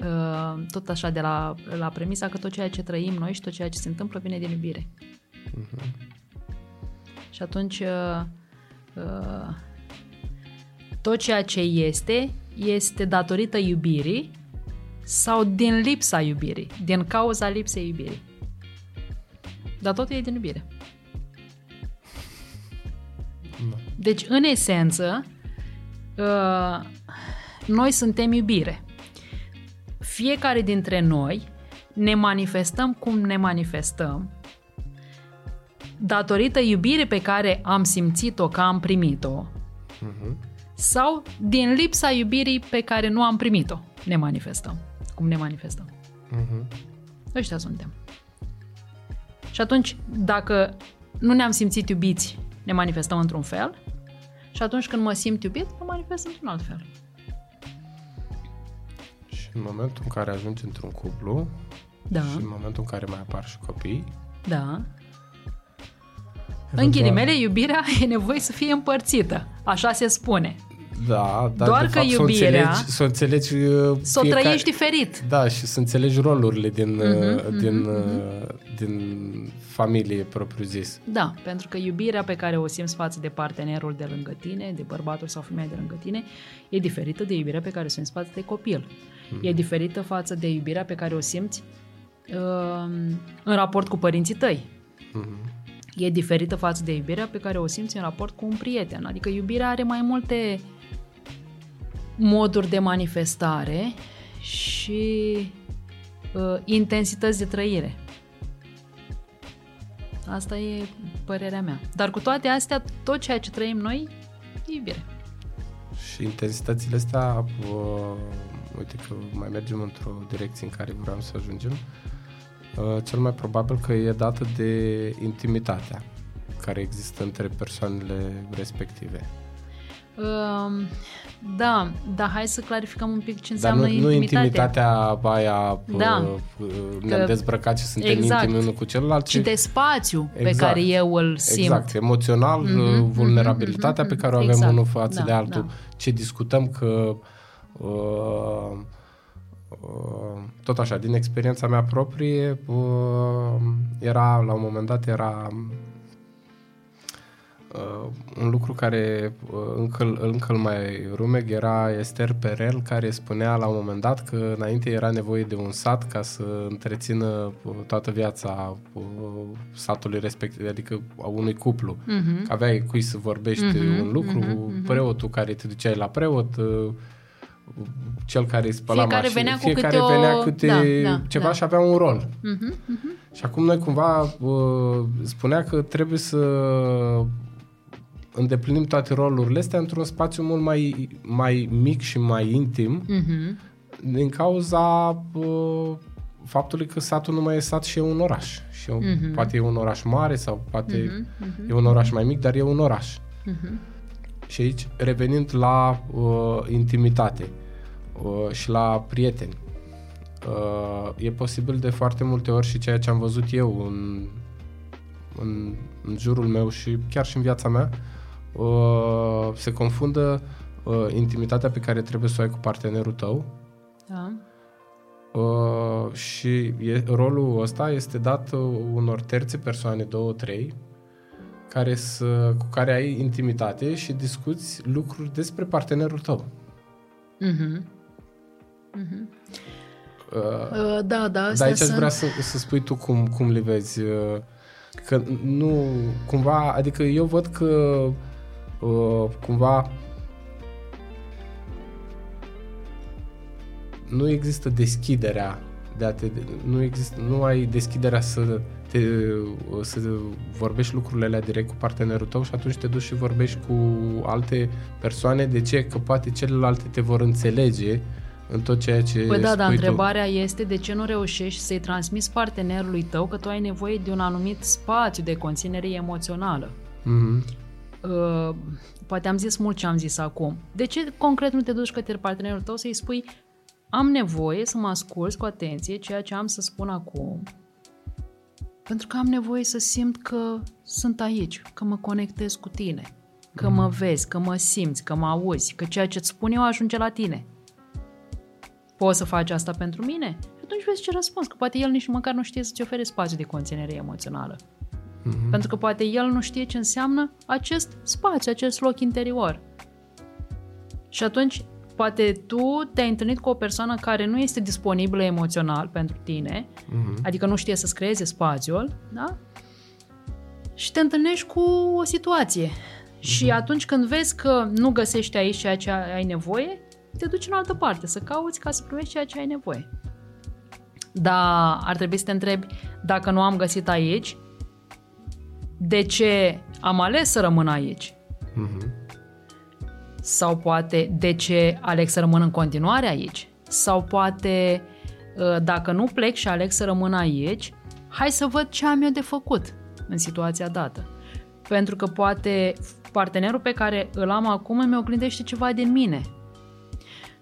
uh, tot așa de la, la premisa că tot ceea ce trăim noi și tot ceea ce se întâmplă vine din iubire. Uh-huh. Și atunci uh, tot ceea ce este, este datorită iubirii sau din lipsa iubirii, din cauza lipsei iubirii. Dar totul e din iubire. Deci, în esență, Uh, noi suntem iubire. Fiecare dintre noi ne manifestăm cum ne manifestăm datorită iubirii pe care am simțit-o, că am primit-o, uh-huh. sau din lipsa iubirii pe care nu am primit-o, ne manifestăm. Cum ne manifestăm. Uh-huh. Ăștia suntem. Și atunci, dacă nu ne-am simțit iubiți, ne manifestăm într-un fel, și atunci când mă simt iubit, mă manifest într-un alt fel. Și în momentul în care ajungi într-un cuplu da. și în momentul în care mai apar și copii, da. În ghilimele, iubirea e nevoie să fie împărțită. Așa se spune. Da, dar Doar de că fapt, iubirea să o înțelegi, să o înțelegi să o trăiești diferit. Da, și să înțelegi rolurile din, uh-huh, din, uh-huh. din familie propriu zis. Da, pentru că iubirea pe care o simți față de partenerul de lângă tine, de bărbatul sau femeia de lângă tine, e diferită de iubirea pe care o simți față de copil. Uh-huh. E diferită față de iubirea pe care o simți uh, în raport cu părinții tăi. Uh-huh. E diferită față de iubirea pe care o simți în raport cu un prieten. Adică iubirea are mai multe moduri de manifestare și uh, intensități de trăire. Asta e părerea mea. Dar cu toate astea, tot ceea ce trăim noi e iubire. Și intensitățile astea uh, uite că mai mergem într-o direcție în care vreau să ajungem, uh, cel mai probabil că e dată de intimitatea care există între persoanele respective. Uh, da, dar hai să clarificăm un pic ce înseamnă Dar nu, intimitate. nu intimitatea aia Da. uh, ne-am Că- dezbrăcat și suntem Exact. intimi unul cu celălalt, ci de spațiu pe Exact. care eu îl simt. Exact, emoțional, Mhm, vulnerabilitatea mhm, pe care o mhm, avem exact. unul față Da, de altul. da. Ce discutăm că uh, uh, tot așa, din experiența mea proprie, uh, era, la un moment dat, era uh, un lucru care uh, încă, încă îl mai rumeg era Esther Perel care spunea la un moment dat că înainte era nevoie de un sat ca să întrețină uh, toată viața uh, satului respectiv, adică a unui cuplu. Mhm. Că aveai cui să vorbești Mhm, un lucru, mhm, mhm. preotul care te duceai la preot, uh, cel care îi spăla Fiecare mașini, venea cu fiecare câte o- venea câte Da, da, ceva da. și avea un rol. Mhm, mhm. Și acum noi cumva uh, spunea că trebuie să îndeplinim toate rolurile astea într-un spațiu mult mai, mai mic și mai intim Mhm. din cauza uh, faptului că satul nu mai e sat și e un oraș. Și e, Mhm. poate e un oraș mare sau poate Mhm, mhm. e un oraș mai mic, dar e un oraș. Mhm. Și aici, revenind la uh, intimitate uh, și la prieteni, uh, e posibil de foarte multe ori și ceea ce am văzut eu în, în, în jurul meu și chiar și în viața mea, uh, se confundă uh, intimitatea pe care trebuie să o ai cu partenerul tău Da. uh, și e, rolul ăsta este dat uh, unor terțe persoane, două, trei, care să, cu care ai intimitate și discuți lucruri despre partenerul tău. Mhm. Mhm. Uh, Uh, Da, da, dar astea aici aș sunt... vrea să, să spui tu cum, cum le vezi. uh, Că nu, cumva, adică eu văd că uh, cumva nu există deschiderea de a te, nu există, nu ai deschiderea să te, să vorbești lucrurile alea direct cu partenerul tău și atunci te duci și vorbești cu alte persoane. De ce? Că poate celelalte te vor înțelege în tot ceea ce Păi da, spui dar tu. întrebarea este de ce nu reușești să-i transmiți partenerului tău că tu ai nevoie de un anumit spațiu de conținere emoțională. Mhm. Uh, poate am zis mult ce am zis acum. De ce concret nu te duci către partenerul tău să-i spui am nevoie să mă asculți cu atenție ceea ce am să spun acum pentru că am nevoie să simt că sunt aici, că mă conectez cu tine, că mă vezi, că mă simți, că mă auzi, că ceea ce îți spun eu ajunge la tine. Poți să faci asta pentru mine? Și atunci vezi ce răspuns, că poate el nici măcar nu știe să-ți ofere spațiu de conținere emoțională. Mhm. Pentru că poate el nu știe ce înseamnă acest spațiu, acest loc interior. Și atunci, poate tu te-ai întâlnit cu o persoană care nu este disponibilă emoțional pentru tine, Mhm. adică nu știe să-ți creeze spațiul, da? Și te întâlnești cu o situație. Și atunci când vezi că nu găsești aici ceea ce ai nevoie, te duci în altă parte să cauți ca să primești ceea ce ai nevoie. Dar ar trebui să te întrebi, dacă nu am găsit aici, de ce am ales să rămân aici? Mhm. Sau poate de ce aleg să rămân în continuare aici? Sau poate uh, dacă nu plec și aleg să rămân aici, hai să văd ce am eu de făcut în situația dată. Pentru că poate partenerul pe care îl am acum îmi oglindește ceva din mine.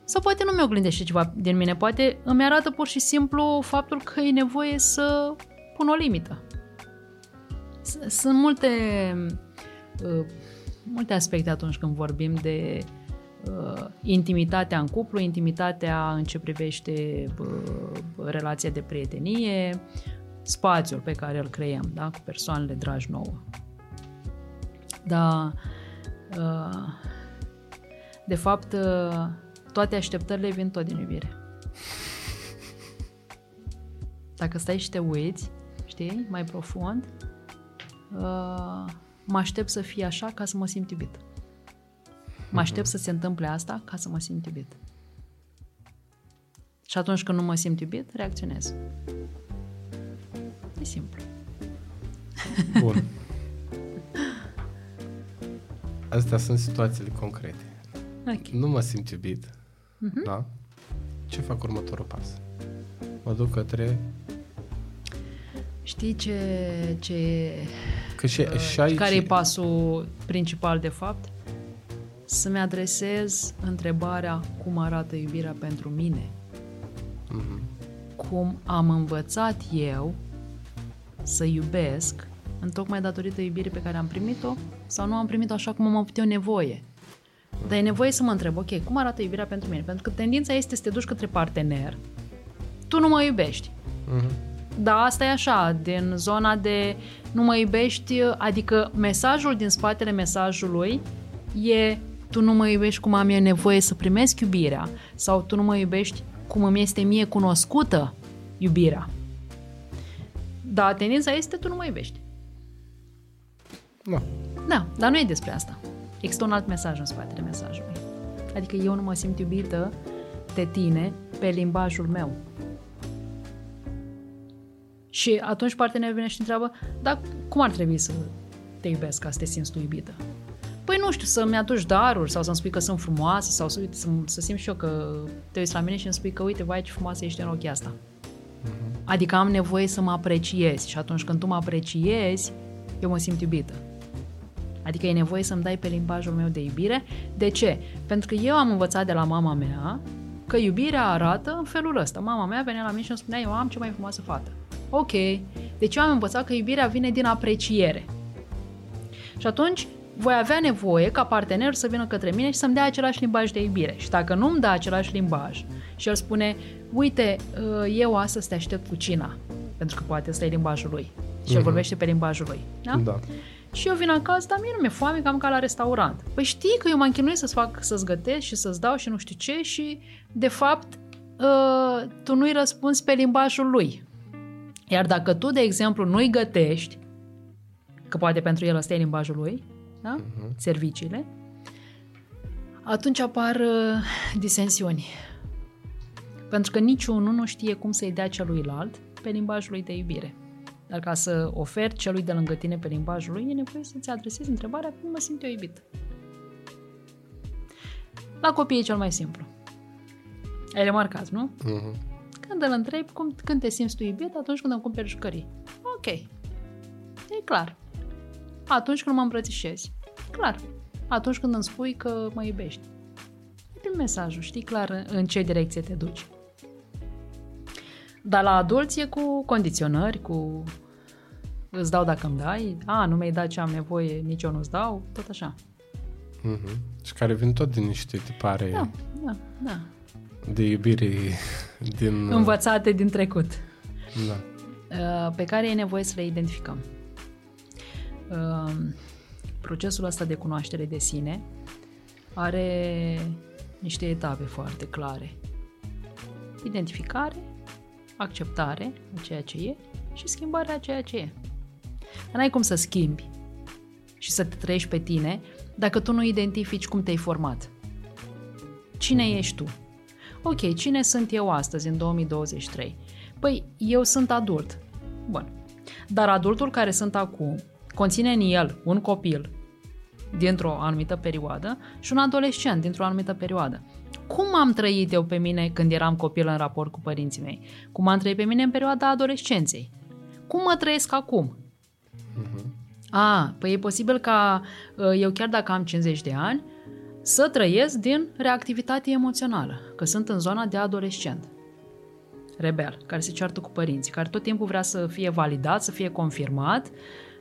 Sau poate nu mi oglindește ceva din mine, poate îmi arată pur și simplu faptul că e nevoie să pun o limită. S- Sunt multe uh, multe aspecte atunci când vorbim de uh, intimitatea în cuplu, intimitatea în ce privește uh, relația de prietenie, spațiul pe care îl creăm da, cu persoanele dragi nouă. Dar, uh, de fapt, uh, toate așteptările vin tot din iubire. Dacă stai și te uiți, știi, mai profund, uh, mă aștept să fie așa ca să mă simt iubit. Mă aștept să se întâmple asta ca să mă simt iubit. Și atunci când nu mă simt iubit, reacționez. E simplu. Bun. Astea sunt situațiile concrete. Ok. Nu mă simt iubit. Mhm. Da? ce fac următorul pas? Mă duc către... Știi ce, ce Că și, uh, și aici... care e pasul principal de fapt? Să-mi adresez întrebarea cum arată iubirea pentru mine. Mhm. Cum am învățat eu să iubesc întocmai datorită iubirii pe care am primit-o sau nu am primit-o așa cum am avut eu nevoie. Dar e nevoie să mă întreb, ok, cum arată iubirea pentru mine? Pentru că tendința este să te duci către partener, tu nu mă iubești. Mhm. Da, asta e așa, din zona de nu mă iubești, adică mesajul din spatele mesajului e tu nu mă iubești cum am eu nevoie să primesc iubirea sau tu nu mă iubești cum îmi este mie cunoscută iubirea. Da, tendința este tu nu mă iubești. Da. Da, dar nu e despre asta. Există un alt mesaj în spatele mesajului. Adică eu nu mă simt iubită de tine pe limbajul meu. Și atunci partenerul vine și întreabă, dar cum ar trebui să te iubesc ca să te simți tu iubită? Păi nu știu, să-mi aduci daruri sau să-mi spui că sunt frumoasă sau să, uite, să, să simt și eu că te uiți la mine și îmi spui că uite, vai ce frumoasă ești în ochii asta. Adică am nevoie să mă apreciezi și atunci când tu mă apreciezi, eu mă simt iubită. Adică e nevoie să-mi dai pe limbajul meu de iubire. De ce? Pentru că eu am învățat de la mama mea că iubirea arată în felul ăsta. Mama mea venea la mine și îmi spunea, eu am cea mai frumoasă fată. Ok. Deci eu am învățat că iubirea vine din apreciere. Și atunci voi avea nevoie ca partenerul să vină către mine și să-mi dea același limbaj de iubire. Și dacă nu îmi dă același limbaj și el spune, uite, uh, eu astăzi te aștept cu cina, pentru că poate ăsta e limbajul lui și el Mhm. vorbește pe limbajul lui. Da? Da. Și eu vin acasă, dar mie nu mi-e foame, că am ca la restaurant. Păi știi că eu m-am chinuit să-ți fac, să-ți gătesc și să-ți dau și nu știu ce și, de fapt, uh, tu nu-i răspunzi pe limbajul lui. Iar dacă tu, de exemplu, nu-i gătești, că poate pentru el ăsta e limbajul lui, da? Mhm. serviciile, atunci apar uh, disensiuni. Pentru că niciunul nu știe cum să-i dea celuilalt pe limbajul lui de iubire. Dar ca să oferi celui de lângă tine pe limbajul lui, e nevoie să-ți adresezi întrebarea cum mă simt eu iubit. La copii e cel mai simplu. Ai remarcat, nu? Mhm. Când îl întrebi cum, când te simți tu iubit, atunci când îmi cumperi jucării. Ok. E clar. Atunci când mă îmbrățișezi. Clar. Atunci când îmi spui că mă iubești. Prin mesajul, știi clar în- în ce direcție te duci. Dar la adulți e cu condiționări, cu îți dau dacă îmi dai, a, nu mi-ai dat ce am nevoie, nici eu nu-ți dau, tot așa. Mhm. Și care vin tot din niște tipare Da, da, da. de iubire din... Învățate din trecut. Da. Uh, pe care e nevoie să le identificăm. Uh, Procesul ăsta de cunoaștere de sine are niște etape foarte clare. Identificare, acceptare a ceea ce e și schimbarea a ceea ce e. Dar n-ai cum să schimbi și să te trăiești pe tine dacă tu nu identifici cum te-ai format. Cine ești tu? Ok, cine sunt eu astăzi, în 2023? Păi, eu sunt adult. Bun. Dar adultul care sunt acum conține în el un copil dintr-o anumită perioadă și un adolescent dintr-o anumită perioadă. Cum am trăit eu pe mine când eram copil în raport cu părinții mei? Cum am trăit pe mine în perioada adolescenței? Cum mă trăiesc acum? A, păi e posibil ca uh, eu chiar dacă am 50 de ani să trăiesc din reactivitate emoțională, că sunt în zona de adolescent rebel, care se ceartă cu părinții, care tot timpul vrea să fie validat, să fie confirmat,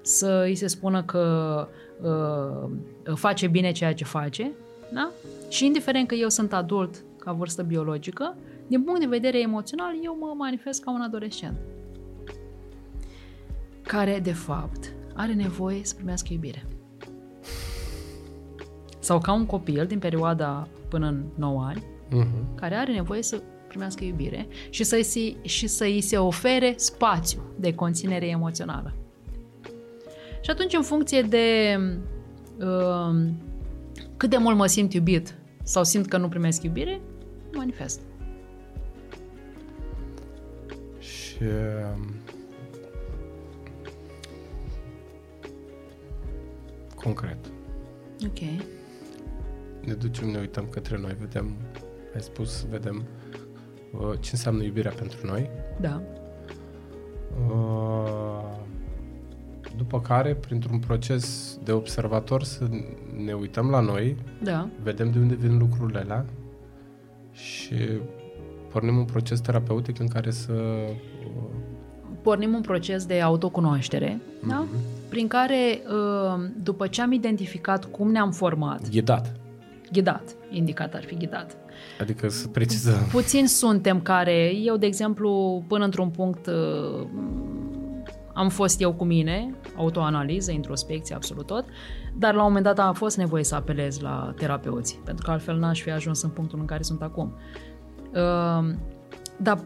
să îi se spună că uh, face bine ceea ce face, da? Și indiferent că eu sunt adult ca vârstă biologică, din punct de vedere emoțional, eu mă manifest ca un adolescent care, de fapt, are nevoie să primească iubire. Sau ca un copil din perioada până în 9 ani, Mhm. care are nevoie să primească iubire și să-i se, și să îi se ofere spațiu de conținere emoțională. Și atunci, în funcție de uh, cât de mult mă simt iubit sau simt că nu primesc iubire, manifest. Și... um, Concret. Ok. Ne ducem, ne uităm către noi, vedem, ai spus, vedem uh, ce înseamnă iubirea pentru noi. Da. Uh, după care, printr-un proces de observator, să ne uităm la noi, Da. vedem de unde vin lucrurile alea și pornim un proces terapeutic în care să... uh, Pornim un proces de autocunoaștere, da? prin care, uh, după ce am identificat cum ne-am format, Ghidat. Ghidat, indicat ar fi ghidat, Adică să precizăm. Puțini suntem care, eu de exemplu, până într-un punct uh, am fost eu cu mine, autoanaliză, introspecție, absolut tot, dar la un moment dat a fost nevoie să apelez la terapeuți, pentru că altfel n-aș fi ajuns în punctul în care sunt acum. Uh, dar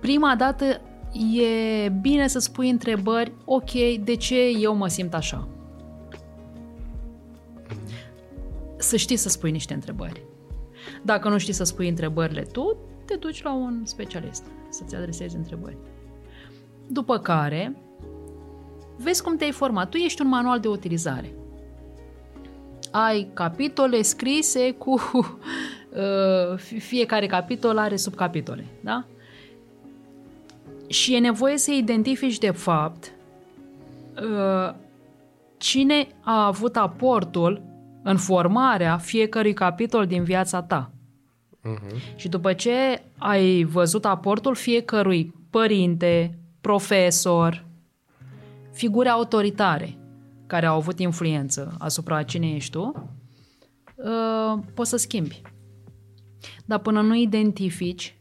prima dată e bine să spui întrebări, ok, de ce eu mă simt așa? Să știi să spui niște întrebări. Dacă nu știi să spui întrebările tu, te duci la un specialist să-ți adresezi întrebări. După care, vezi cum te-ai format. Tu ești un manual de utilizare. Ai capitole scrise cu... Uh, fiecare capitol are subcapitole, da? Și e nevoie să identifici de fapt uh, cine a avut aportul în formarea fiecărui capitol din viața ta. Uh-huh. Și după ce ai văzut aportul fiecărui părinte, profesor, figure autoritare care au avut influență asupra cine ești tu, uh, poți să schimbi. Dar până nu identifici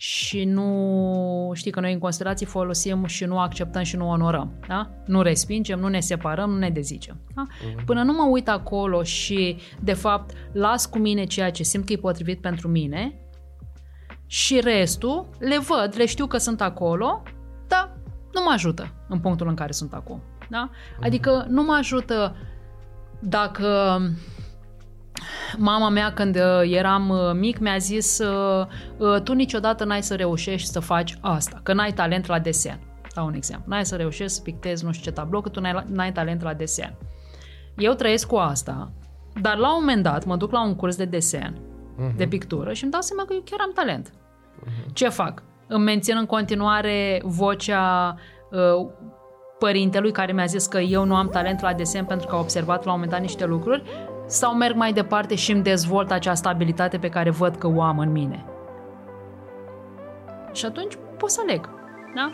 și nu știi că noi în constelații folosim și nu acceptăm și nu onorăm, da? Nu respingem, nu ne separăm, nu ne dezicem. Da? Până nu mă uit acolo și de fapt las cu mine ceea ce simt că e potrivit pentru mine și restul le văd, le știu că sunt acolo, dar nu mă ajută în punctul în care sunt acum. Da? Adică nu mă ajută dacă mama mea când uh, eram uh, mic mi-a zis uh, uh, tu niciodată n-ai să reușești să faci asta, că n-ai talent la desen. Dau un exemplu. N-ai să reușești să pictezi nu știu ce tablou, că tu n-ai, n-ai talent la desen. Eu trăiesc cu asta, dar la un moment dat mă duc la un curs de desen, uh-huh. de pictură și îmi dau seama că eu chiar am talent. Uh-huh. Ce fac? Îmi mențin în continuare vocea uh, părintelui care mi-a zis că eu nu am talent la desen pentru că a observat la un moment dat niște lucruri sau merg mai departe și îmi dezvolt această abilitate pe care văd că o am în mine. Și atunci pot să aleg. Da?